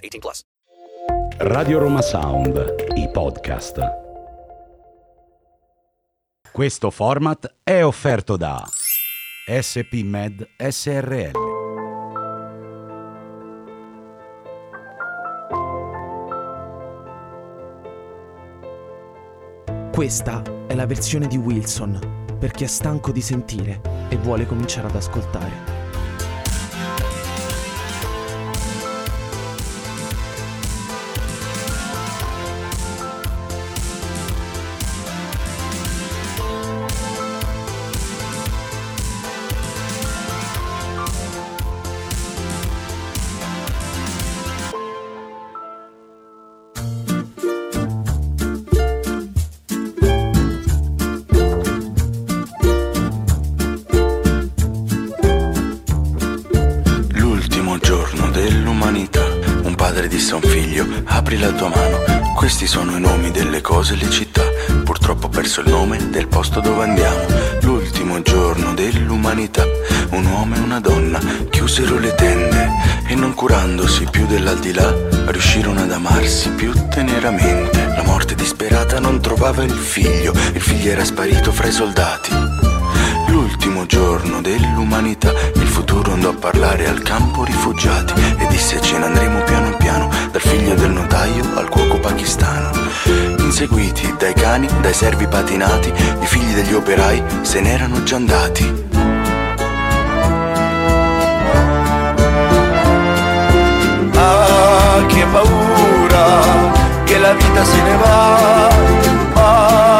18 plus. Radio Roma Sound, i podcast. Questo format è offerto da SP Med SRL. Questa è la versione di Wilson per chi è stanco di sentire e vuole cominciare ad ascoltare. Il figlio, il figlio era sparito fra i soldati. L'ultimo giorno dell'umanità, il futuro andò a parlare al campo rifugiati e disse ce ne andremo piano piano, dal figlio del notaio al cuoco pakistano. Inseguiti dai cani, dai servi patinati, i figli degli operai se n'erano già andati. Ah, che paura, che la vita se ne va,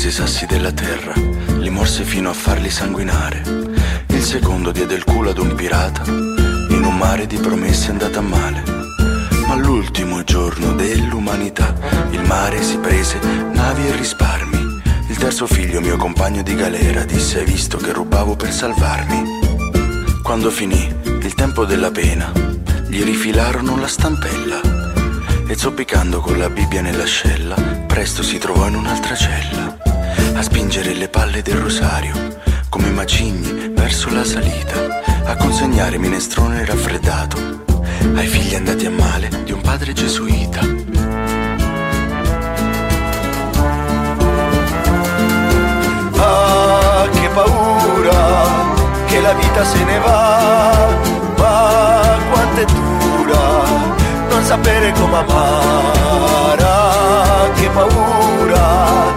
prese i sassi della terra, li morse fino a farli sanguinare. Il secondo diede il culo ad un pirata, in un mare di promesse andata male. Ma l'ultimo giorno dell'umanità, il mare si prese navi e risparmi. Il terzo figlio, mio compagno di galera, disse hai visto che rubavo per salvarmi. Quando finì il tempo della pena, gli rifilarono la stampella e zoppicando con la Bibbia nell'ascella, presto si trovò in un'altra cella, a spingere le palle del rosario, come macigni verso la salita, a consegnare minestrone raffreddato ai figli andati a male di un padre gesuita. Ah, che paura, che la vita se ne va, ma quanto è dura, non sapere come amare, Ah, che paura,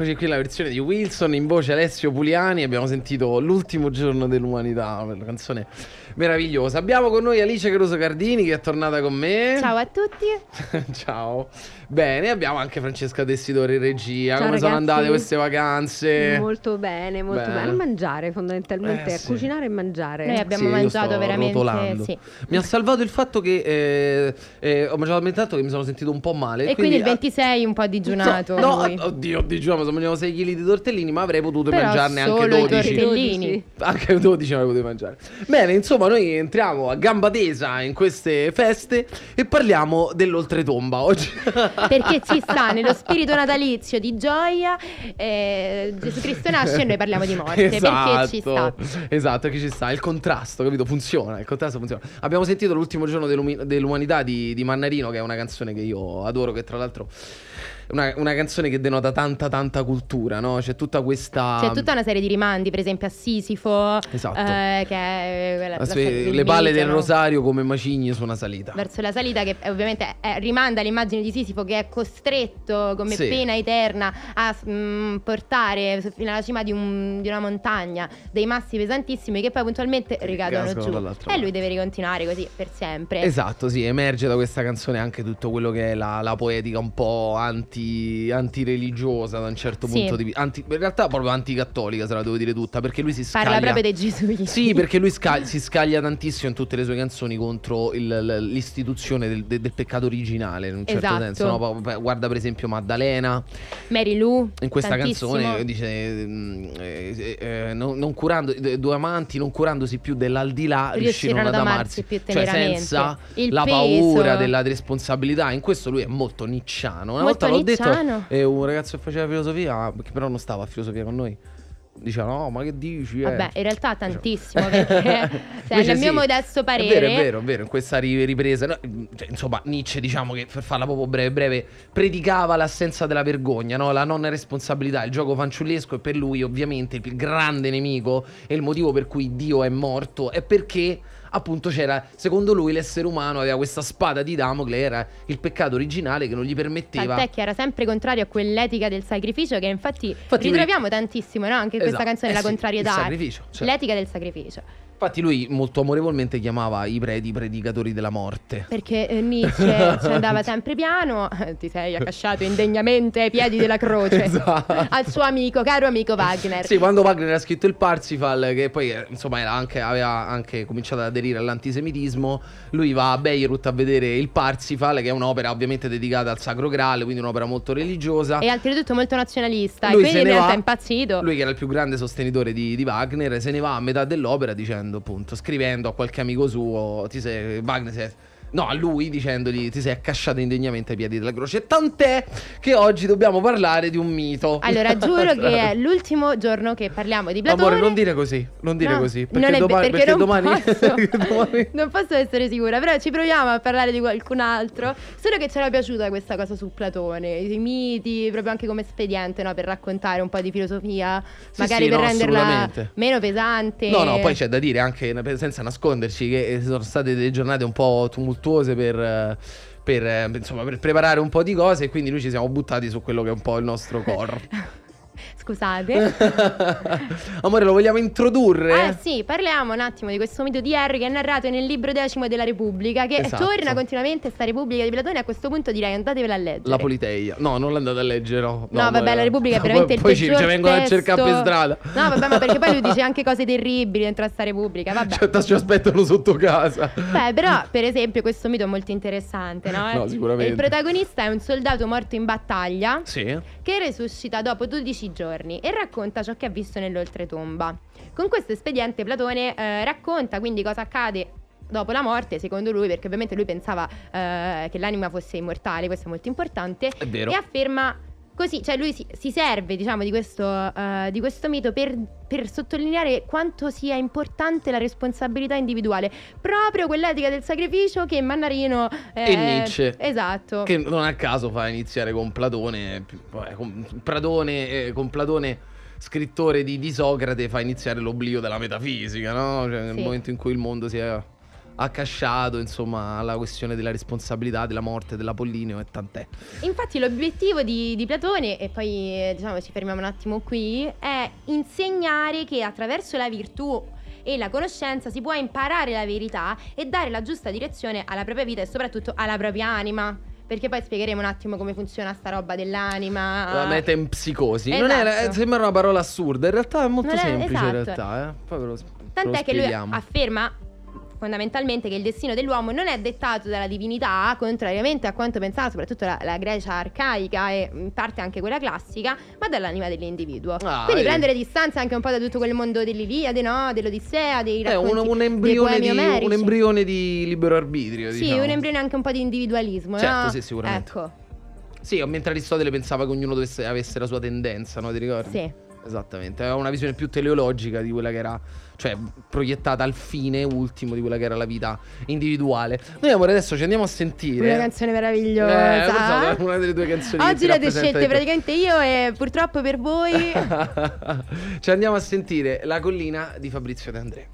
eccoci qui la versione di Wilson in voce Alessio Puliani. Abbiamo sentito l'ultimo giorno dell'umanità, una canzone meravigliosa. Abbiamo con noi Alice Caruso Cardini che è tornata con me. Ciao a tutti. Ciao. Bene, abbiamo anche Francesca Tessitore in regia. Ciao, Come sono ragazzi. andate queste vacanze? Molto bene, molto Bene. bene. A mangiare fondamentalmente, Eh, a sì. cucinare e mangiare. Noi abbiamo Sì, mangiato veramente. rotolando. Sì. Mi ha salvato il fatto che eh, eh, ho mangiato talmente tanto che mi sono sentito un po' male. E quindi il ah, 26 un po' digiunato. No, lui. no, oddio, digiuno, se mangiavo 6 kg di tortellini, ma avrei potuto Però mangiarne anche solo i 12. tortellini. Anche 12 avrei potuto mangiare. Bene, insomma, noi entriamo a gamba tesa in queste feste e parliamo dell'oltretomba oggi. Perché ci sta nello spirito natalizio di gioia. eh, Gesù Cristo nasce e noi parliamo di morte. Perché ci sta. Esatto, che ci sta. Il contrasto, capito? Funziona. Il contrasto funziona. Abbiamo sentito l'ultimo giorno dell'umanità di, di Mannarino, che è una canzone che io adoro, che tra l'altro. Una, una canzone che denota tanta tanta cultura, no? C'è tutta questa C'è tutta una serie di rimandi, per esempio a Sisifo, Esatto. eh, che è quella- la del le palle mito, del no? rosario come macigni su una salita. Verso la salita, che eh, ovviamente è- rimanda all'immagine di Sisifo che è costretto come Sì. pena eterna a mm, portare fino alla cima di, un- di una montagna dei massi pesantissimi che poi puntualmente ricadono giù. E lui deve ricontinuare così per sempre. Esatto, sì, emerge da questa canzone anche tutto quello che è la, la poetica un po' anti, antireligiosa da un certo Sì. punto di vista. Anti- in realtà proprio anticattolica, se la devo dire tutta, perché lui si scaglia... Parla proprio dei gesuiti. Sì, perché lui sca- si scaglia tantissimo in tutte le sue canzoni contro il- l'istituzione del, del- peccato originale, in un certo Esatto. senso. no? Guarda per esempio Maddalena, Mary Lou. in questa tantissimo. canzone dice mm, eh, eh, non, non curando, eh, due amanti non curandosi più dell'aldilà riuscirono ad amarsi più cioè senza Il la peso. paura della responsabilità in questo lui è molto nicciano una Molto volta l'ho. Detto e un ragazzo che faceva filosofia che però non stava a filosofia con noi diceva no ma che dici eh?" Vabbè, in realtà tantissimo perché cioè, nel mio sì, modesto parere È vero, è vero, è vero. In questa ri- ripresa, no, cioè, insomma, Nietzsche, diciamo che per farla proprio breve, breve, predicava l'assenza della vergogna, no? la non responsabilità, il gioco fanciullesco. E per lui, ovviamente, il più grande nemico e il motivo per cui Dio è morto è perché. Appunto c'era, secondo lui l'essere umano aveva questa spada di Damocle, era il peccato originale che non gli permetteva Tant'è che era sempre contrario a quell'etica del sacrificio che infatti, Infatti lui- ritroviamo tantissimo no? anche in questa Esatto, canzone eh la sì, contrarietà. il sacrificio, certo. L'etica del sacrificio. Infatti lui molto amorevolmente chiamava i preti predicatori della morte. Perché eh, Nietzsche ci andava sempre piano, ti sei accasciato indegnamente ai piedi della croce Esatto. al suo amico, caro amico Wagner. Sì, quando Wagner ha scritto il Parsifal, che poi eh, insomma era anche- aveva anche cominciato ad aderire all'antisemitismo, lui va a Beirut a vedere il Parsifal, che è un'opera ovviamente dedicata al Sacro Graal, quindi un'opera molto religiosa. E oltretutto molto nazionalista. Lui e quindi in realtà va- è impazzito. Lui che era il più grande sostenitore di, di Wagner, se ne va a metà dell'opera dicendo appunto, scrivendo a qualche amico suo, ti sei, è- No, a lui dicendogli ti sei accasciato indegnamente ai piedi della croce. Tant'è che oggi dobbiamo parlare di un mito. Allora, giuro che è l'ultimo giorno che parliamo di Platone. Amore, non dire così, non dire No, così. Perché, non domani, perché perché non domani, posso. domani- Non posso essere sicura, però ci proviamo a parlare di qualcun altro. Solo che ci era piaciuta questa cosa su Platone, i miti, proprio anche come espediente, no? Per raccontare un po' di filosofia, Sì, magari sì, per no, renderla meno pesante. No, no, poi c'è da dire anche senza nasconderci che eh, sono state delle giornate un po' tumultuose per, eh, per, eh, insomma, per preparare un po' di cose e quindi noi ci siamo buttati su quello che è un po' il nostro core. Scusate. Amore, lo vogliamo introdurre? Eh sì, parliamo un attimo di questo mito di Harry che è narrato nel libro decimo della Repubblica, che Esatto. torna continuamente sta Repubblica di Platone. A questo punto direi andatevela a leggere. La Politeia. No, non l'andate a leggere, no. No, vabbè, ma- la Repubblica è Poi- veramente il Poi ci, peggior ci vengono a cercare per strada. No, vabbè, ma perché poi lui dice anche cose terribili dentro a sta Repubblica, vabbè. Cioè, ci aspettano sotto casa. Beh, però, per esempio, questo mito è molto interessante, no? No, sicuramente. Il protagonista è un soldato morto in battaglia Sì. che risuscita dopo 12 giorni. Giorni e racconta ciò che ha visto nell'oltretomba. Con questo espediente Platone eh, racconta quindi cosa accade dopo la morte, secondo lui, perché ovviamente lui pensava eh, che l'anima fosse immortale, questo è molto importante, È e afferma così, cioè lui si, si serve diciamo di questo, eh, di questo mito per, per sottolineare quanto sia importante la responsabilità individuale, proprio quell'etica del sacrificio che Mannarino... E eh, Nietzsche. Esatto. Che non a caso fa iniziare con Platone, vabbè, con Platone, eh, con Platone scrittore di, di Socrate, fa iniziare l'oblio della metafisica, no? Cioè, nel Sì. momento in cui il mondo si è accasciato, insomma, alla questione della responsabilità, della morte dell'Apollineo e tant'è. Infatti l'obiettivo di, di Platone, e poi eh, diciamo ci fermiamo un attimo qui, è insegnare che attraverso la virtù e la conoscenza si può imparare la verità e dare la giusta direzione alla propria vita e soprattutto alla propria anima. Perché poi spiegheremo un attimo come funziona sta roba dell'anima. La meta in psicosi. Non Esatto. è, eh, sembra una parola assurda, in realtà è molto è- semplice in esatto. realtà, eh. Poi ve lo, ve lo Tant'è che lui afferma fondamentalmente che il destino dell'uomo non è dettato dalla divinità, contrariamente a quanto pensava soprattutto la, la Grecia arcaica e in parte anche quella classica, ma dall'anima dell'individuo. Ah, Quindi vedi. prendere distanza anche un po' da tutto quel mondo dell'Iliade, no? dell'Odissea, dei un, racconti un dei embrione di, un embrione di libero arbitrio, Sì, diciamo. un embrione anche un po' di individualismo, Certo, no? sì, sicuramente. Ecco, Sì, mentre Aristotele pensava che ognuno dovesse, avesse la sua tendenza, no? Ti ricordi? sì. Esattamente, aveva una visione più teleologica di quella che era, cioè proiettata al fine ultimo di quella che era la vita individuale. Noi amore adesso ci andiamo a sentire. Una canzone Eh, meravigliosa. è una delle due canzoni Oggi l'avete scelte praticamente io e purtroppo per voi ci andiamo a sentire La collina di Fabrizio De André.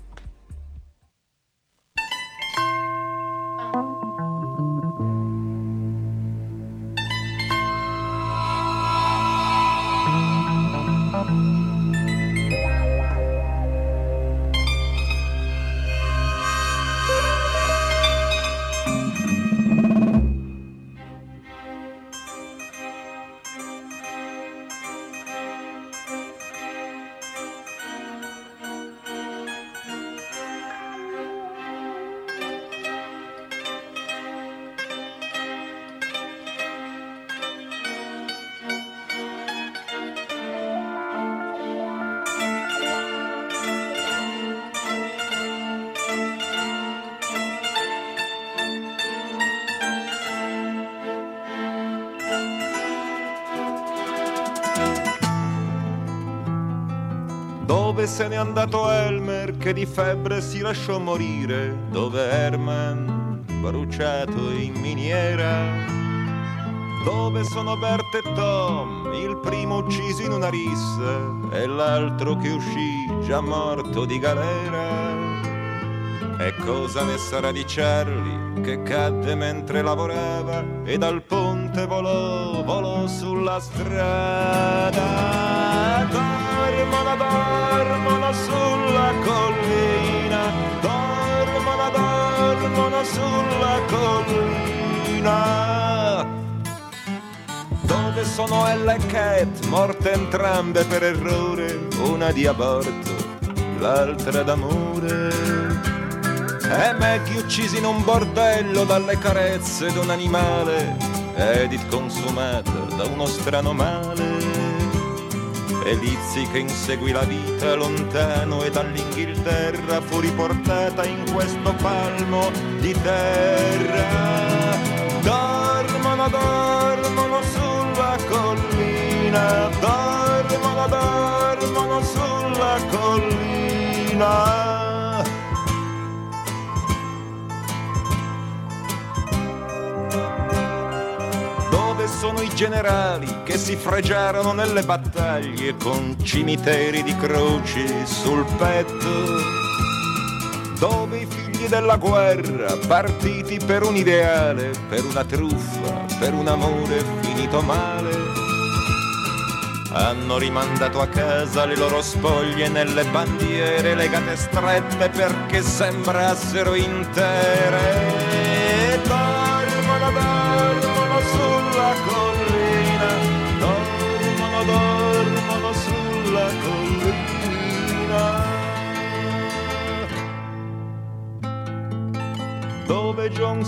Dove se n'è andato Elmer che di febbre si lasciò morire? Dove Herman bruciato in miniera? Dove sono Bert e Tom, il primo ucciso in una rissa e l'altro che uscì già morto di galera? E cosa ne sarà di Charlie che cadde mentre lavorava e dal ponte volò, volò sulla strada? Dormono, dormono sulla collina, dormono, dormono sulla collina. Dove sono Ella e Cat, morte entrambe per errore, una di aborto, l'altra d'amore? E Maggie uccisi in un bordello dalle carezze d'un animale, Edith consumata da uno strano male. E Lizzie che inseguì la vita lontano e dall'Inghilterra fu riportata in questo palmo di terra. Dormono, dormono sulla collina, dormono, dormono sulla collina. Sono i generali che si fregiarono nelle battaglie con cimiteri di croci sul petto? Dove i figli della guerra, partiti per un ideale, per una truffa, per un amore finito male, hanno rimandato a casa le loro spoglie nelle bandiere legate strette perché sembrassero intere. Dormono, dormono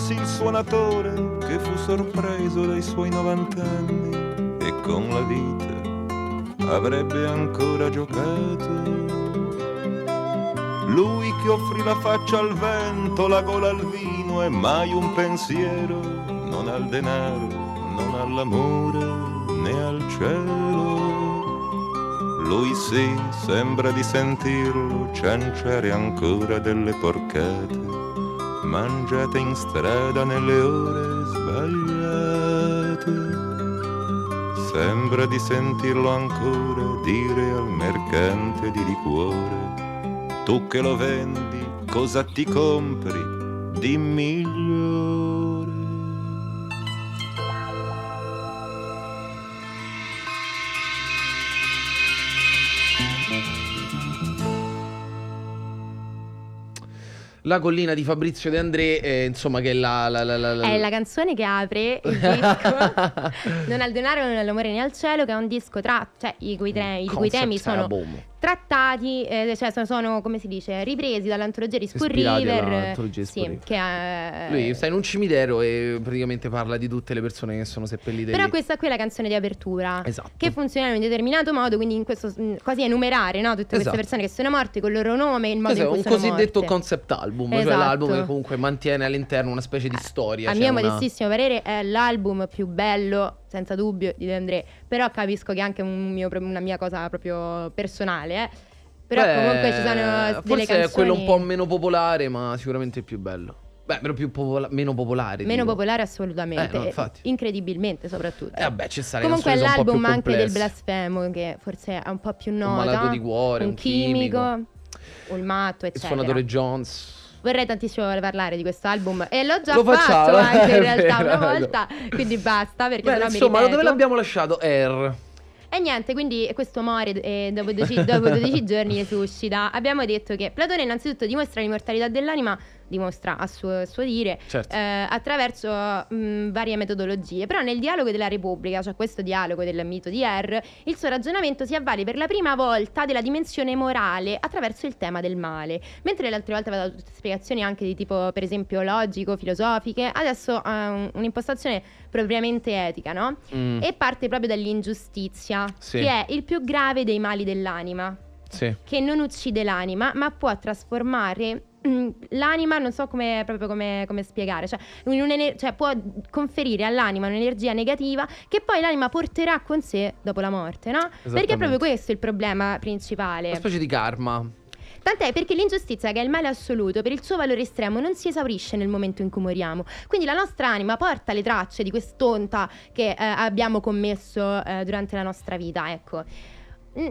Jones il suonatore che fu sorpreso dai suoi 90 anni e con la vita avrebbe ancora giocato. Lui che offrì la faccia al vento, la gola al vino e mai un pensiero, non al denaro, non all'amore né al cielo. Lui sì, sembra di sentirlo cianciare ancora delle porcate, mangiate in strada nelle ore sbagliate. Sembra di sentirlo ancora dire al mercante di liquore, tu che lo vendi, cosa ti compri di La collina di Fabrizio De André, eh, insomma, che è la. la, la, la- È la canzone che apre il disco Non al denaro, non all'amore né al cielo, che è un disco tra, cioè, i cui, tre- i cui Concept temi sono album. Trattati, eh, cioè sono, sono, come si dice, ripresi dall'antologia di Spur Ispirati River. sì, River. che è- Lui sta in un cimitero e praticamente parla di tutte le persone che sono seppellite Però lì. questa qui è la canzone di apertura. Esatto. Che funzionano in determinato modo, quindi in questo mh, quasi enumerare no, tutte queste Esatto. persone che sono morte con il loro nome, il modo è in cui un sono cosiddetto morte. concept album, cioè Esatto. l'album che comunque mantiene all'interno una specie di storia. A cioè mio una- modestissimo parere è l'album più bello, senza dubbio, di De André. Però capisco che è anche un mio- una mia cosa proprio personale, eh. Però Beh, comunque ci sono delle Forse canzoni è quello un po' meno popolare, ma sicuramente il più bello. Beh, però più popola- meno popolare. meno dico. popolare assolutamente, Eh, no, incredibilmente soprattutto. Eh, vabbè, ci le Comunque un l'album anche del blasfemo, che forse è un po' più Un nota. malato di cuore, un chimico. un matto, Il eccetera. suonatore Jones. Vorrei tantissimo parlare di questo album e l'ho già Lo fatto anche in realtà vero. una volta, quindi basta perché Beh, sennò insomma, dove l'abbiamo lasciato? R. E niente, quindi questo muore e dopo 12, dopo 12 giorni resuscita. Abbiamo detto che Platone innanzitutto dimostra l'immortalità dell'anima, dimostra a suo, suo dire, Certo. eh, attraverso mh, varie metodologie. Però nel dialogo della Repubblica, cioè questo dialogo del mito di R, il suo ragionamento si avvale per la prima volta della dimensione morale attraverso il tema del male. Mentre le altre volte aveva dato tutte spiegazioni anche di tipo, per esempio, logico, filosofiche, adesso ha un- un'impostazione propriamente etica, no? Mm. E parte proprio dall'ingiustizia, Sì. che è il più grave dei mali dell'anima, Sì. che non uccide l'anima, ma può trasformare mm, l'anima, non so come, proprio come, come spiegare, cioè, cioè può conferire all'anima un'energia negativa che poi l'anima porterà con sé dopo la morte, no? Perché è proprio questo il problema principale. Una specie di karma. Tant'è perché l'ingiustizia, che è il male assoluto, per il suo valore estremo non si esaurisce nel momento in cui moriamo. Quindi la nostra anima porta le tracce di quest'onta che eh, abbiamo commesso eh, durante la nostra vita, ecco. Mm.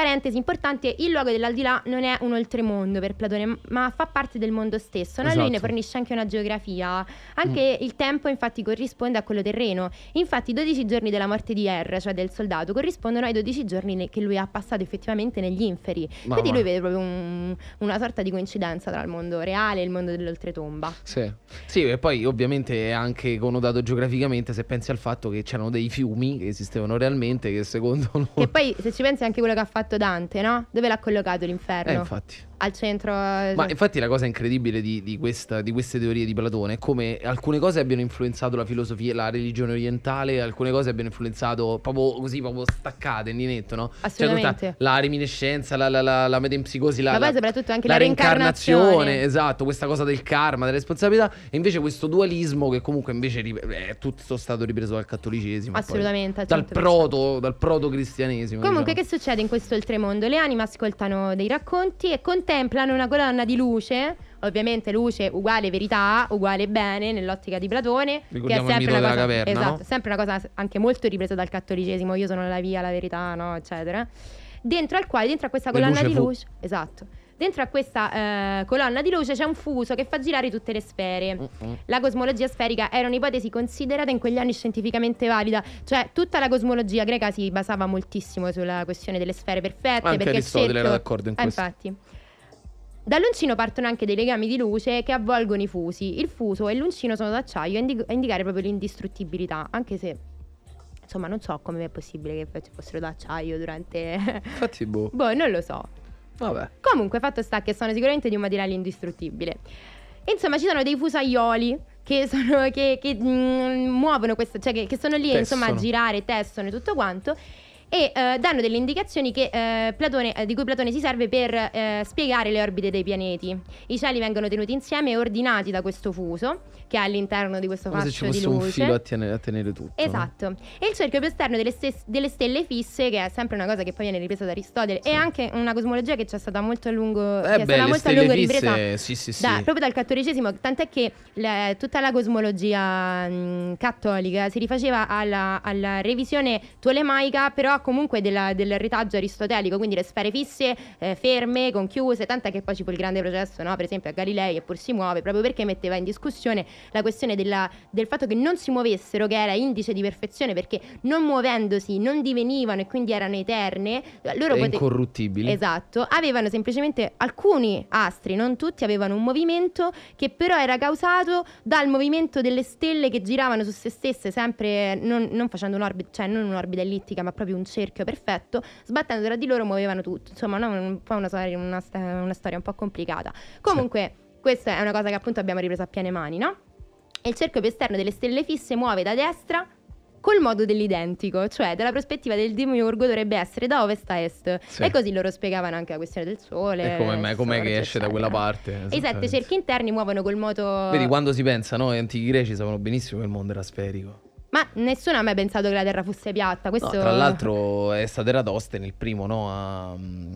Parentesi importante, il luogo dell'aldilà non è un oltremondo per Platone, ma fa parte del mondo stesso. no? Lui Esatto. ne fornisce anche una geografia. Anche il tempo, infatti, corrisponde a quello terreno. Infatti, i 12 giorni della morte di R, cioè del soldato, corrispondono ai 12 giorni ne- che lui ha passato effettivamente negli inferi. Ma Quindi va. lui vede proprio un- una sorta di coincidenza tra il mondo reale e il mondo dell'oltretomba. Sì. Sì, e poi ovviamente è anche connotato geograficamente se pensi al fatto che c'erano dei fiumi che esistevano realmente che secondo noi... Che poi, se ci pensi, anche quello che ha fatto Dante, no? Dove l'ha collocato l'inferno? Eh, infatti. Al centro. eh, Ma infatti la cosa incredibile di, di questa- di queste teorie di Platone è come alcune cose abbiano influenzato la filosofia, la religione orientale, alcune cose abbiano influenzato proprio così, proprio staccate, in netto, no? Cioè Assolutamente. tutta la reminiscenza, la, la, la, la metempsicosi, la, Ma poi soprattutto anche la la reincarnazione. esatto, questa cosa del karma, della responsabilità, e invece questo dualismo che comunque invece ri- è tutto stato ripreso dal cattolicesimo. poi. Assolutamente, al Dal 100%. proto, dal proto-cristianesimo. Comunque, diciamo. che succede in questo oltremondo? Le anime ascoltano dei racconti e contemplano una colonna di luce. Ovviamente luce uguale verità, uguale bene nell'ottica di Platone. Ricordiamo che il è sempre una cosa, caverna, esatto, no? sempre una cosa anche molto ripresa dal cattolicesimo. Io sono la via, la verità, no, eccetera. Dentro al quale, dentro a questa colonna luce di fu. luce, esatto. Dentro a questa eh, colonna di luce c'è un fuso che fa girare tutte le sfere. La cosmologia sferica era un'ipotesi considerata in quegli anni scientificamente valida, cioè tutta la cosmologia greca si basava moltissimo sulla questione delle sfere perfette. Anche perché Aristotele era cerchio- d'accordo in Eh, questo. infatti. Dall'uncino partono anche dei legami di luce che avvolgono i fusi. Il fuso e l'uncino sono d'acciaio a, indi- a indicare proprio l'indistruttibilità, anche se insomma non so come è possibile che fossero d'acciaio durante... Infatti, boh. boh, non lo so. Vabbè. Comunque, fatto sta che sono sicuramente di un materiale indistruttibile. Insomma, ci sono dei fusaioli che, sono, che, che, mm, muovono questo, cioè che, che sono lì insomma a Tessono. girare, tessono e tutto quanto. E eh, danno delle indicazioni che, eh, Platone- eh, di cui Platone si serve per eh, spiegare le orbite dei pianeti. I cieli vengono tenuti insieme e ordinati da questo fuso che è all'interno di questo Come se ci fascio di fosse un luce. filo a tenere, a tenere tutto. Esatto. E il cerchio più esterno delle, stes- delle stelle fisse, che è sempre una cosa che poi viene ripresa da Aristotele, e anche una cosmologia che c'è stata molto a lungo, Eh beh, molto a lungo fisse, ripresa sì, sì, sì. da- proprio dal cattolicesimo, tant'è che la- tutta la cosmologia mh, cattolica si rifaceva alla, alla revisione tolemaica, però comunque della- del retaggio aristotelico, quindi le sfere fisse, eh, ferme, conchiuse, tant'è che poi ci fu il grande processo, no? per esempio a Galilei, eppur si muove, proprio perché metteva in discussione la questione della- del fatto che non si muovessero, che era indice di perfezione, perché non muovendosi non divenivano e quindi erano eterne, loro pote- incorruttibili. Esatto, avevano semplicemente alcuni astri, non tutti, avevano un movimento che però era causato dal movimento delle stelle che giravano su se stesse, sempre non, non facendo un'orbita, cioè non un'orbita ellittica, ma proprio un cerchio perfetto, sbattendo tra di loro muovevano tutto. Insomma, no, un po' una storia, una, una storia un po' complicata. Comunque, questa è una cosa che appunto abbiamo ripreso a piene mani, no? E il cerchio più esterno delle stelle fisse muove da destra col modo dell'identico, cioè dalla prospettiva del demiurgo dovrebbe essere da ovest a est. Sì. E così loro spiegavano anche la questione del sole. E come me- com'è che esce da quella parte? E i sette cerchi interni muovono col moto. Vedi, quando si pensa, no? Gli antichi greci sapevano benissimo che il mondo era sferico. Ma nessuno ha mai pensato che la Terra fosse piatta. Questo... No, tra l'altro è stato Eratostene il primo, no? A, mm,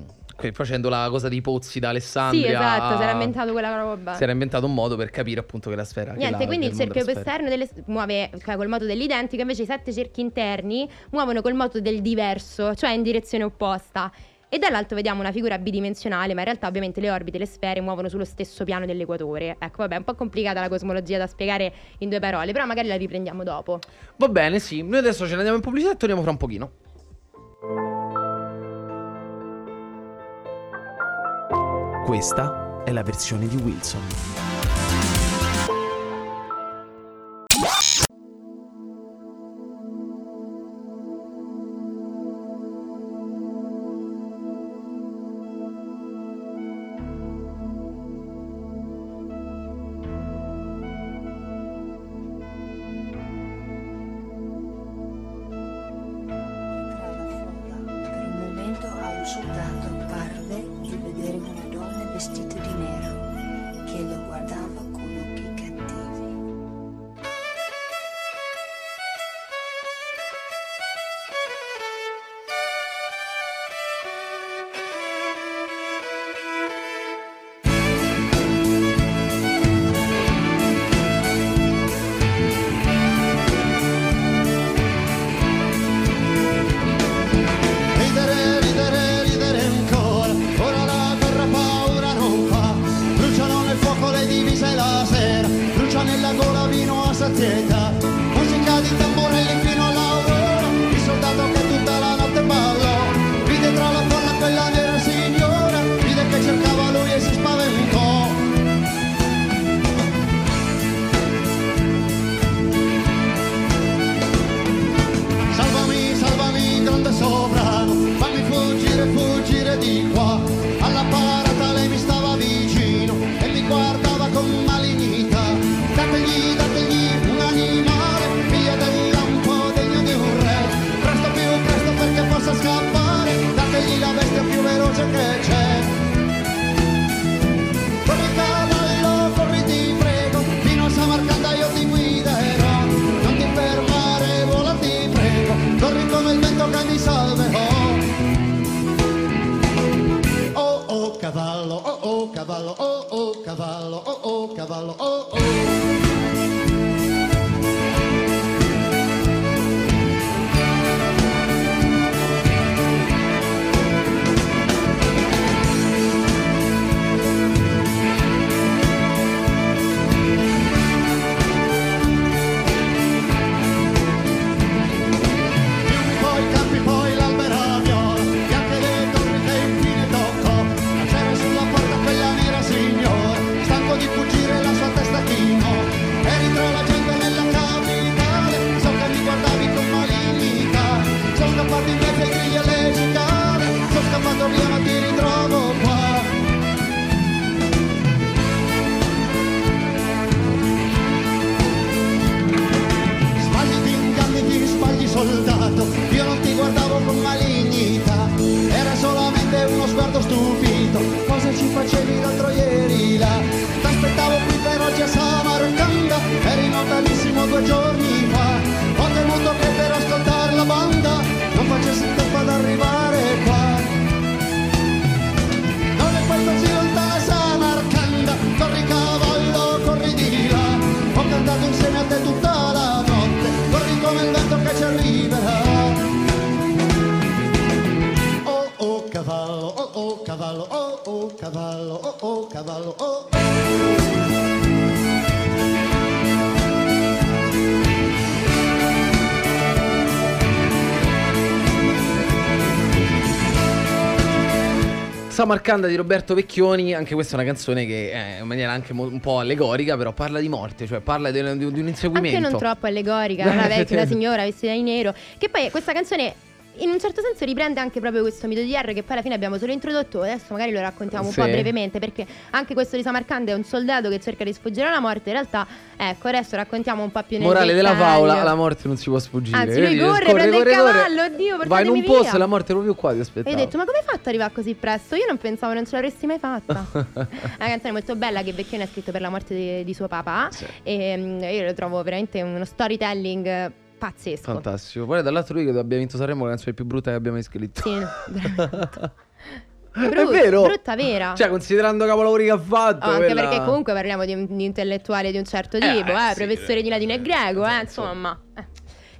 facendo la cosa dei pozzi da Alessandria. Sì, esatto, si era inventato quella roba. si era inventato un modo per capire appunto che la sfera. Niente, la- quindi il cerchio esterno delle- muove cioè, col moto dell'identico, invece i sette cerchi interni muovono col moto del diverso, cioè in direzione opposta. E dall'alto vediamo una figura bidimensionale, ma in realtà ovviamente le orbite e le sfere muovono sullo stesso piano dell'equatore. Ecco, vabbè, è un po' complicata la cosmologia da spiegare in due parole, però magari la riprendiamo dopo. Va bene, sì. Noi adesso ce ne andiamo in pubblicità e torniamo fra un pochino. Questa è la versione di Wilson. Samarcanda di Roberto Vecchioni, anche questa è una canzone che è in maniera anche mo- un po' allegorica, però parla di morte, cioè parla di, di- di un inseguimento. Anche non troppo allegorica, una vecchia una signora vestita di nero. Che poi questa canzone in un certo senso riprende anche proprio questo mito di R che poi alla fine abbiamo solo introdotto. Adesso magari lo raccontiamo un Sì. po' brevemente perché anche questo di Samarcanda è un soldato che cerca di sfuggire alla morte. In realtà, ecco, adesso raccontiamo un po' più nel Morale della favola, la morte non si può sfuggire. Anzi, lui Vedi, corre, prende il cavallo, oddio, Vai in portatemi un posto e la morte è proprio qua ti E aspettava. io ho detto, ma come hai fatto ad arrivare così presto? Io non pensavo non ce l'avresti mai fatta. È una canzone molto bella che Vecchioni ha scritto per la morte di, di suo papà. E mm, io lo trovo veramente uno storytelling pazzesco. Fantastico. Poi dall'altro lui che abbia vinto Sanremo la canzone più brutta che abbiamo mai scritto. Sì, veramente. è Brutta- vero. Brutta vera. Cioè, considerando capolavori che ha fatto. Oh, anche quella- perché comunque parliamo di un di intellettuale di un certo tipo, eh, sì, professore di latino e greco, eh, insomma. Eh.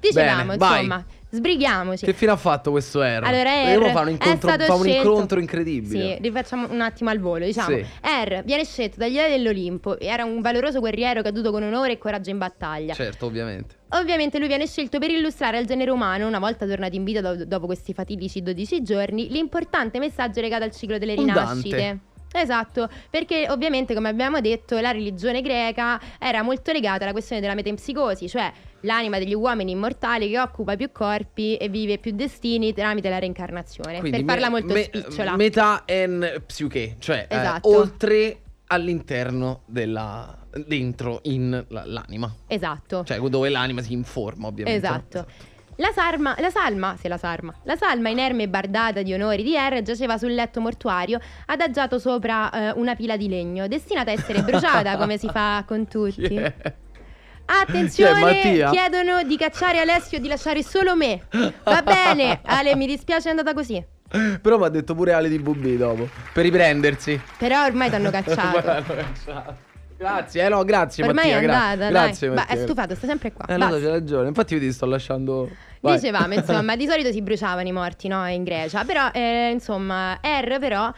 Dicevamo, Bene, vai. Sbrighiamoci. Che fine ha fatto questo R? Allora, R uno fa un è incontro, stato fa un incontro incredibile. Sì, rifacciamo un attimo al volo, diciamo. Sì. R viene scelto dagli dei dell'Olimpo, era un valoroso guerriero caduto con onore e coraggio in battaglia. Certo, ovviamente. Ovviamente lui viene scelto per illustrare al genere umano, una volta tornati in vita do- dopo questi fatidici 12 giorni, l'importante messaggio legato al ciclo delle Un rinascite. Dante. Esatto, perché ovviamente come abbiamo detto la religione greca era molto legata alla questione della metempsicosi, cioè l'anima degli uomini immortali che occupa più corpi e vive più destini tramite la reincarnazione. Quindi per farla me- molto me- spicciola. Metà en psiche, cioè eh, Esatto. oltre all'interno della dentro in la- l'anima. esatto. Cioè dove l'anima si informa, ovviamente. Esatto. La, sarma, la salma, sì la sarma, la salma inerme e bardata di onori di R giaceva sul letto mortuario adagiato sopra eh, una pila di legno, destinata a essere bruciata come si fa con tutti. È? Attenzione, Mattia? chiedono di cacciare Alessio e di lasciare solo me. Va bene, Ale, mi dispiace è andata così. Però mi ha detto pure Ale di BB dopo. Per riprendersi. Però ormai ti hanno cacciato. L'hanno cacciato. Grazie, eh no, grazie Ormai Mattia. è gra- andata, grazie dai. Mattia. È stufato, sta sempre qua. Eh, c'hai ragione. Infatti io ti sto lasciando. Vai. Dicevamo, insomma, di solito si bruciavano i morti, no? In Grecia. Però, eh, insomma, R però.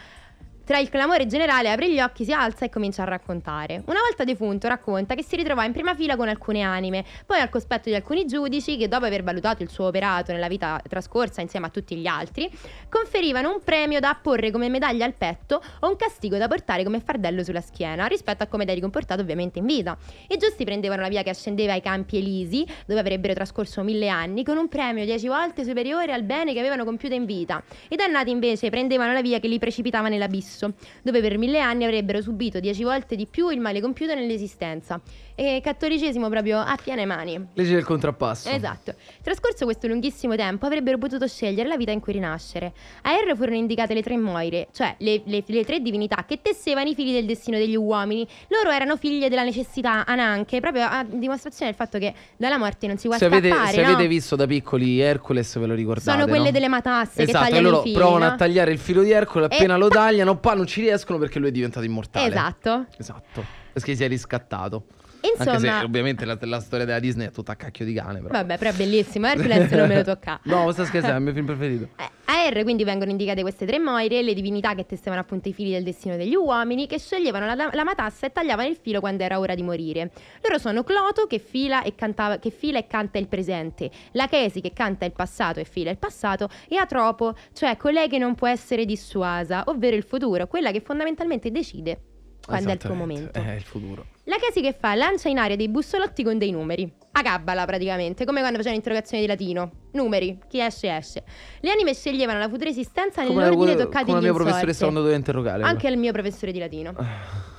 Tra il clamore generale apre gli occhi, si alza e comincia a raccontare. Una volta defunto racconta che si ritrovò in prima fila con alcune anime, poi al cospetto di alcuni giudici che dopo aver valutato il suo operato nella vita trascorsa insieme a tutti gli altri, conferivano un premio da apporre come medaglia al petto o un castigo da portare come fardello sulla schiena, rispetto a come eri comportato ovviamente in vita. I giusti prendevano la via che ascendeva ai campi elisi, dove avrebbero trascorso mille anni, con un premio dieci volte superiore al bene che avevano compiuto in vita. I dannati invece prendevano la via che li precipitava nell'abisso, dove per mille anni avrebbero subito dieci volte di più il male compiuto nell'esistenza. E cattolicesimo proprio a piene mani. Legge del contrappasso. Esatto. Trascorso questo lunghissimo tempo avrebbero potuto scegliere la vita in cui rinascere. A R furono indicate le tre moire, cioè le, le- le tre divinità che tessevano i fili del destino degli uomini. Loro erano figlie della necessità ananche, proprio a dimostrazione del fatto che dalla morte non si può Se avete, scappare, se no? avete visto da piccoli Hercules, ve lo ricordate? Sono quelle no? delle matasse che Esatto, e tagliano loro fili, provano no? a tagliare il filo di Ercole, E appena lo pa- tagliano, pa, non ci riescono perché lui è diventato immortale. Esatto. Esatto. Perché si è riscattato. Insomma- Anche se ovviamente la, la storia della Disney è tutta a cacchio di cane. Però. Vabbè, però è bellissimo. Hercules non me lo tocca. No, sta scherzando, è il mio film preferito. Eh, A R quindi vengono indicate queste tre moire, le divinità che tessevano appunto i fili del destino degli uomini, che sceglievano la, la matassa e tagliavano il filo quando era ora di morire. Loro sono Cloto che fila e, cantava- che fila e canta il presente, Lachesi che canta il passato e fila il passato, e Atropo, cioè colei che non può essere dissuasa, ovvero il futuro, quella che fondamentalmente decide quando è il tuo momento. È il futuro. La Chesi che fa? Lancia in aria dei bussolotti con dei numeri. A gabbala praticamente, come quando facevano interrogazioni di latino. Numeri, chi esce esce. Le anime sceglievano la futura esistenza Come, nell'ordine come, toccati come la mia professoressa quando doveva interrogare. Anche il mio professore di latino.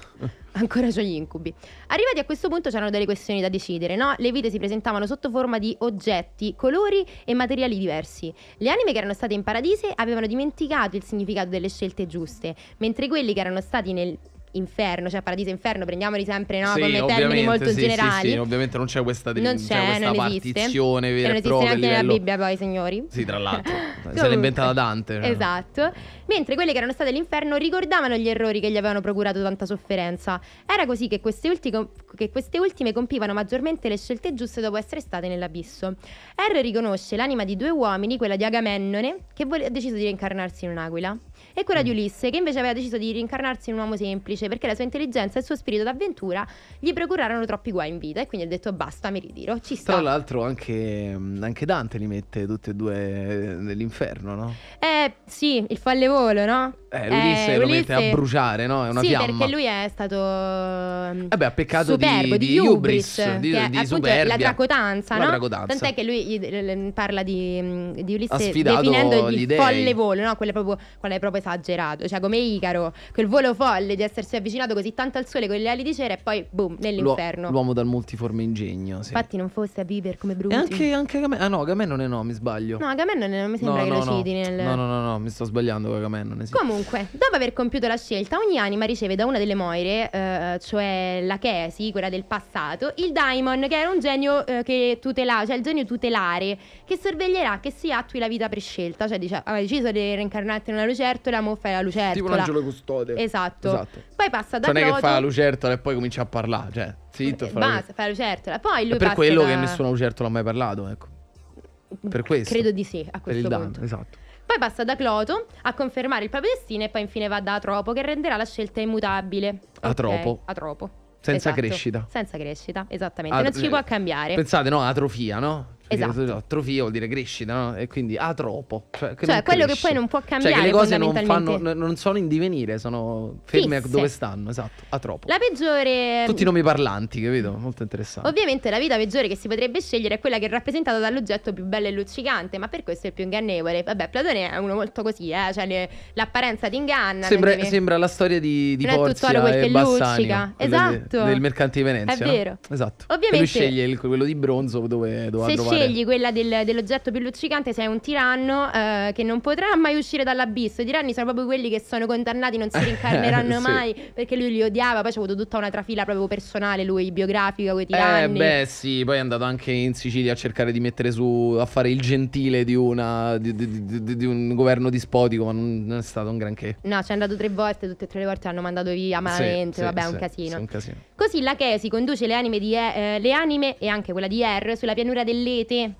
Ancora c'ho gli incubi. Arrivati a questo punto c'erano delle questioni da decidere, no? Le vite si presentavano sotto forma di oggetti, colori e materiali diversi. Le anime che erano state in paradise avevano dimenticato il significato delle scelte giuste, mentre quelli che erano stati nel- inferno, cioè paradiso e inferno, prendiamoli sempre no, Sì, come termini molto sì, sì, generali. sì, ovviamente non c'è questa, non non c'è, questa non esiste. partizione E vera non e esiste propria a neanche nella livello- Bibbia poi, signori. Sì, tra l'altro. Se l'ha inventata Dante. cioè. Esatto. Mentre quelli che erano stati all'inferno ricordavano gli errori che gli avevano procurato tanta sofferenza. Era così che queste, ulti- che queste ultime compivano maggiormente le scelte giuste dopo essere state nell'abisso. R riconosce l'anima di due uomini, quella di Agamennone, che ha deciso di reincarnarsi in un'aquila, e quella Mm. di Ulisse, che invece aveva deciso di reincarnarsi in un uomo semplice, perché la sua intelligenza e il suo spirito d'avventura gli procurarono troppi guai in vita, e quindi ha detto basta, mi ritiro. Ci sta. Tra l'altro anche, anche Dante li mette tutti e due nell'inferno, no? Eh, sì, il fallevolo, no? Eh, Ulisse lo mette a bruciare, no? È una sì, fiamma. perché lui è stato Vabbè, ha peccato di- superbo, di hubris, hubris, di- che è di superbia. la tracotanza, La no? tracotanza. Tant'è che lui gli- parla di, di Ulisse definendo il folle volo, no? Quello è proprio, quello è proprio esagerato, cioè come Icaro, quel volo folle di essersi avvicinato così tanto al sole con le ali di cera e poi boom, nell'inferno. l'uomo dal multiforme ingegno, sì. Infatti non fosse a vivere come brutti. E anche, anche Agamennone. Ah no, Agamennone no, mi sbaglio. No, Agamennone non mi sembra no, che no, lo citi nel... No, no, no, no, mi sto sbagliando con Agamennone, sì. Comunque, dopo aver compiuto la scelta, ogni anima riceve da una delle Moire, eh, cioè la Chesi, quella del passato, il Daimon, che era un genio eh, che tutela, cioè il genio tutelare, che sorveglierà che si attui la vita prescelta. Cioè, dice, hai deciso di reincarnarti in una lucertola, mo fai la lucertola. Tipo un angelo custode. Esatto. Esatto. Poi passa da Cioè, non è che fa la lucertola e poi comincia a parlare, cioè, zitto, Eh, fa la Basta, fa la lucertola. Poi lui È per quello da- che nessuna lucertola ha mai parlato, ecco. Per questo. Credo di sì, a questo punto. esatto. Poi passa da Cloto a confermare il proprio destino e poi infine va da Atropo che renderà la scelta immutabile. Atropo. Atropo. Senza Esatto. crescita. Senza crescita, esattamente. Ah, non si eh, può cambiare. Pensate, no, atrofia, no? Esatto. Atrofia vuol dire crescita, no? E quindi atropo. Cioè, che Cioè, quello che cresce. poi non può Cioè, che cambiare le cose non, fanno, non sono in divenire, sono ferme Fisse. dove stanno, esatto. Atropo. La peggiore. Tutti i nomi parlanti, capito? Molto interessante. Ovviamente la vita peggiore che si potrebbe scegliere è quella che è rappresentata dall'oggetto più bello e luccicante, ma per questo è il più ingannevole. Vabbè, Platone è uno molto così, eh? cioè le- l'apparenza ti inganna. Sembra, devi- sembra la storia di, di Non è Porzia oro quel e che luccica. Esatto. del mercante di Venezia. È no? vero. Esatto. Ovviamente- E lui sceglie il- quello di bronzo dove Se trovare. Scegli quella del- dell'oggetto più luccicante, sei un tiranno eh, che non potrà mai uscire dall'abisso. I tiranni sono proprio quelli che sono condannati, non si rincarneranno Sì. mai perché lui li odiava. Poi c'è avuto tutta una trafila proprio personale, lui biografica con i Eh tiranni. beh sì, poi è andato anche in Sicilia a cercare di mettere su, a fare il gentile di, una, di, di- di- un governo dispotico, ma non, è stato un granché. No, ci è andato tre volte, tutte e tre le volte l'hanno mandato via malamente. Sì, vabbè, è sì, un sì, casino. sì, un casino. Così la Chesi conduce le anime, di E- eh, le anime e anche quella di Er sulla pianura dell'Ete.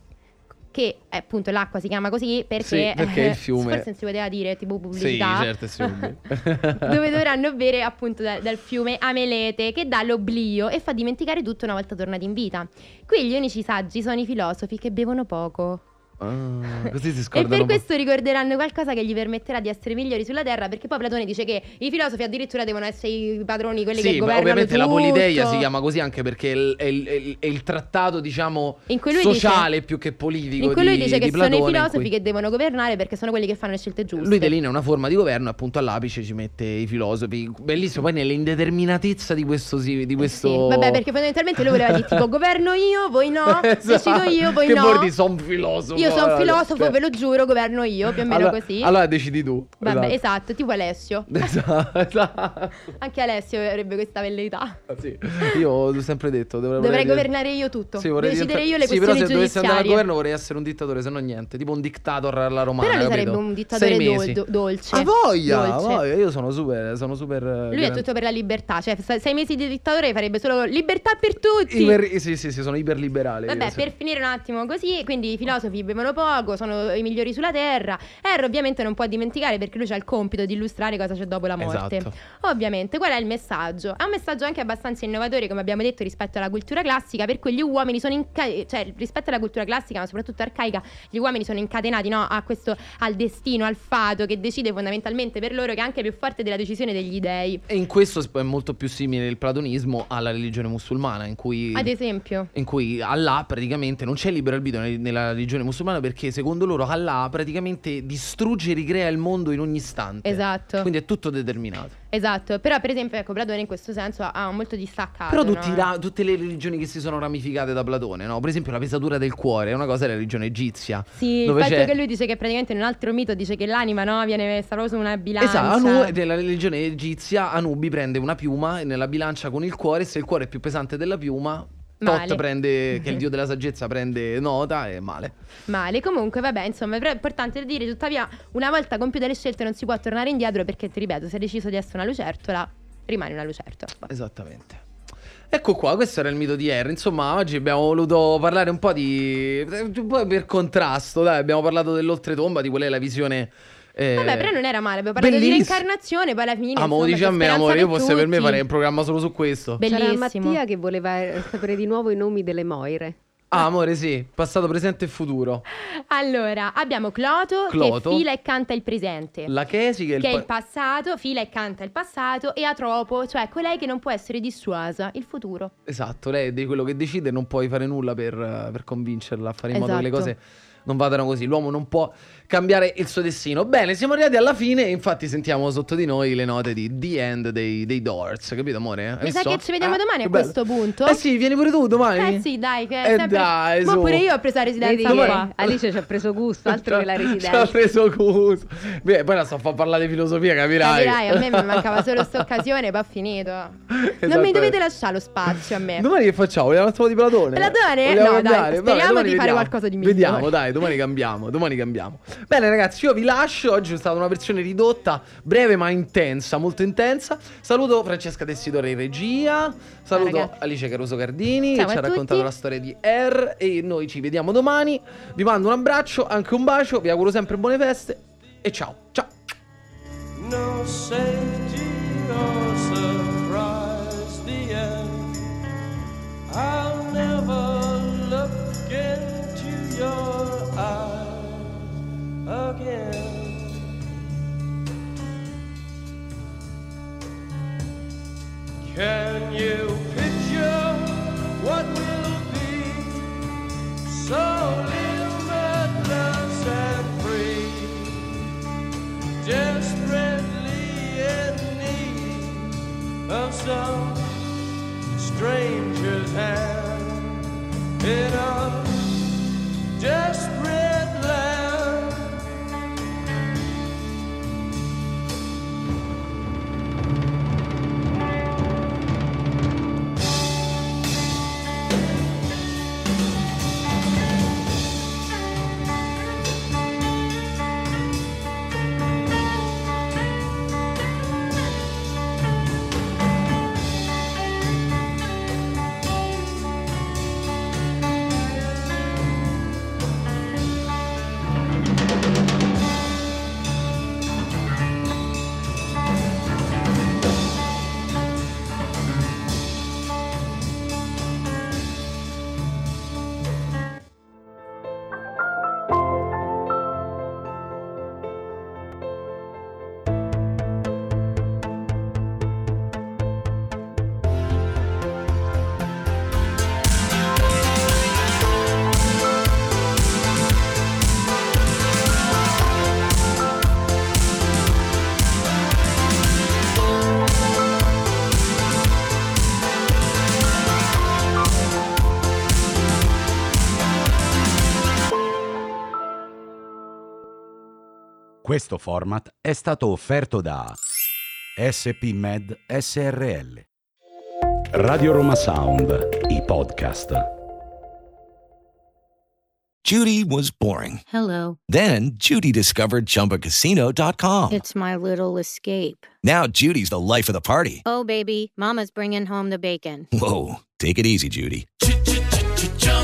Che eh, appunto l'acqua si chiama così perché, Sì, perché il eh, fiume. forse non si poteva dire tipo Sì, pubblicità. certo, sì. dove dovranno bere appunto da- dal fiume Amelete che dà l'oblio e fa dimenticare tutto una volta tornati in vita. Qui gli unici saggi sono i filosofi che bevono poco. Ah, così si E scordano. per un po'. questo ricorderanno qualcosa che gli permetterà di essere migliori sulla terra, perché poi Platone dice che i filosofi addirittura devono essere i padroni, quelli che Sì, ma governano ovviamente la tutto. Politeia si chiama così anche perché è il, è il- è il- trattato, diciamo, sociale più che politico In cui lui di, dice che di sono i Platone, filosofi cui- che devono governare perché sono quelli che fanno le scelte giuste. Lui delinea una forma di governo e appunto all'apice ci mette i filosofi. Bellissimo, poi nell'indeterminatezza di questo... Di questo... Sì, Vabbè, perché fondamentalmente lui voleva dire tipo governo io, voi no, Esatto. decido io, voi che no. vuol dire, sono filosofo. Io sono allora, filosofo, cioè- ve lo giuro, governo io, più o meno allora, così. Allora decidi tu. Vabbè, esatto, tipo Alessio. Esatto, esatto. Anche Alessio avrebbe questa velleità. Sì. Io ho sempre detto, dovrei, Dovrei vorrei- governare io tutto. Sì, vorrei Decidere diventare- io le sì, però questioni se dovessi andare al giudiziarie. governo vorrei essere un dittatore, se no niente, tipo un dictator alla romana. Però lui sarebbe un dittatore dol- do- dolce. Ah, voglia, Dolce. voglia, io sono super, sono super eh, Lui è garan- tutto per la libertà, cioè se- sei mesi di dittatore farebbe solo libertà per tutti. Iper- sì, sì, sì, sono iperliberale. Vabbè, io, sì. per finire un attimo così, quindi i filosofi bevono poco, sono i migliori sulla terra. R ovviamente non può dimenticare perché lui ha il compito di illustrare cosa c'è dopo la morte. Esatto. Ovviamente, qual è il messaggio? È un messaggio anche abbastanza innovatore, come abbiamo detto, rispetto alla cultura classica, per cui gli uomini sono inca- cioè rispetto alla cultura classica, ma soprattutto arcaica, gli uomini sono incatenati no, a questo al destino, al fato che decide fondamentalmente per loro che è anche più forte della decisione degli dei. E in questo è molto più simile il platonismo alla religione musulmana, in cui, Ad esempio. in cui Allah praticamente non c'è libero arbitrio nel- nella religione musulmana, umano perché secondo loro Allah praticamente distrugge e ricrea il mondo in ogni istante. Esatto. Quindi è tutto determinato. Esatto, però per esempio ecco Platone in questo senso ha- molto distaccato. Però tutti no? ra- tutte le religioni che si sono ramificate da Platone, no? Per esempio la pesatura del cuore è una cosa della religione egizia. Sì, il dove fatto c'è- che lui dice che praticamente in un altro mito dice che l'anima no, viene messa proprio su una bilancia. Esatto, Anu- nella religione egizia Anubi prende una piuma e nella bilancia con il cuore, se il cuore è più pesante della piuma, Male. Tot prende, che è il dio della saggezza, prende nota e male. Male, comunque vabbè, insomma, è importante dire, tuttavia, una volta compiute le scelte non si può tornare indietro perché, ti ripeto, se hai deciso di essere una lucertola, rimani una lucertola. Esattamente. Ecco qua, questo era il mito di Harry. Insomma, oggi abbiamo voluto parlare un po' di. un po' per contrasto, dai. Abbiamo parlato dell'oltretomba, di qual è la visione. Eh, Vabbè, però non era male, abbiamo parlato di bellissimo. reincarnazione, poi alla fine... Insomma, dici a me, amore. Io fosse per me farei un programma solo su questo. C'era Bellissimo. Mattia che voleva eh, sapere di nuovo i nomi delle Moire. Ah, amore, sì. Passato, presente e futuro. Allora, abbiamo Cloto, Cloto. che fila e canta il presente. La Chesi, che è il. che è pa- il passato, fila e canta il passato, e Atropo, cioè colei che non può essere dissuasa, il futuro. Esatto, lei è di quello che decide e non puoi fare nulla per, per convincerla a fare in modo che le Esatto. cose non vadano così. L'uomo non può cambiare il suo destino. Bene, siamo arrivati alla fine e infatti sentiamo sotto di noi le note di The End dei, dei Doors, capito amore? Mi sa visto? che ci vediamo Ah, domani a bello. questo punto. Eh sì, vieni pure tu domani. Eh sì, dai, che è Eh sempre... dai, Ma pure io ho preso la residenza qua. Alice ci ha preso gusto, altro che la Ci ha residenza. preso gusto. Beh, poi la sto a far parlare di filosofia, capirai. Capirai, a me mi mancava solo questa occasione, poi ho finito. Non mi dovete lasciare lo spazio a me. Domani che facciamo? Vogliamo un attimo di Platone? Platone? Vogliamo No, dai, cambiare? speriamo domani di fare vediamo. qualcosa di migliore. Vediamo, dai, domani cambiamo, domani cambiamo. Bene ragazzi, io vi lascio, oggi è stata una versione ridotta, breve ma intensa, molto intensa. Saluto Francesca Tessidore in regia, saluto ragazzi. Alice Caruso Cardini Ciao che ci ha raccontato la storia di R e noi ci vediamo domani. Vi mando un abbraccio, anche un bacio, vi auguro sempre buone feste e ciao. Ciao. No safety or surprise the end. I'll never look into your I Questo format è stato offerto da SP Med SRL. Radio Roma Sound, i podcast. Judy was boring. Hello. Then Judy discovered ChumbaCasino.com. It's my little escape. Now Judy's the life of the party. Oh, baby, Mama's bringing home the bacon. Whoa, take it easy, Judy.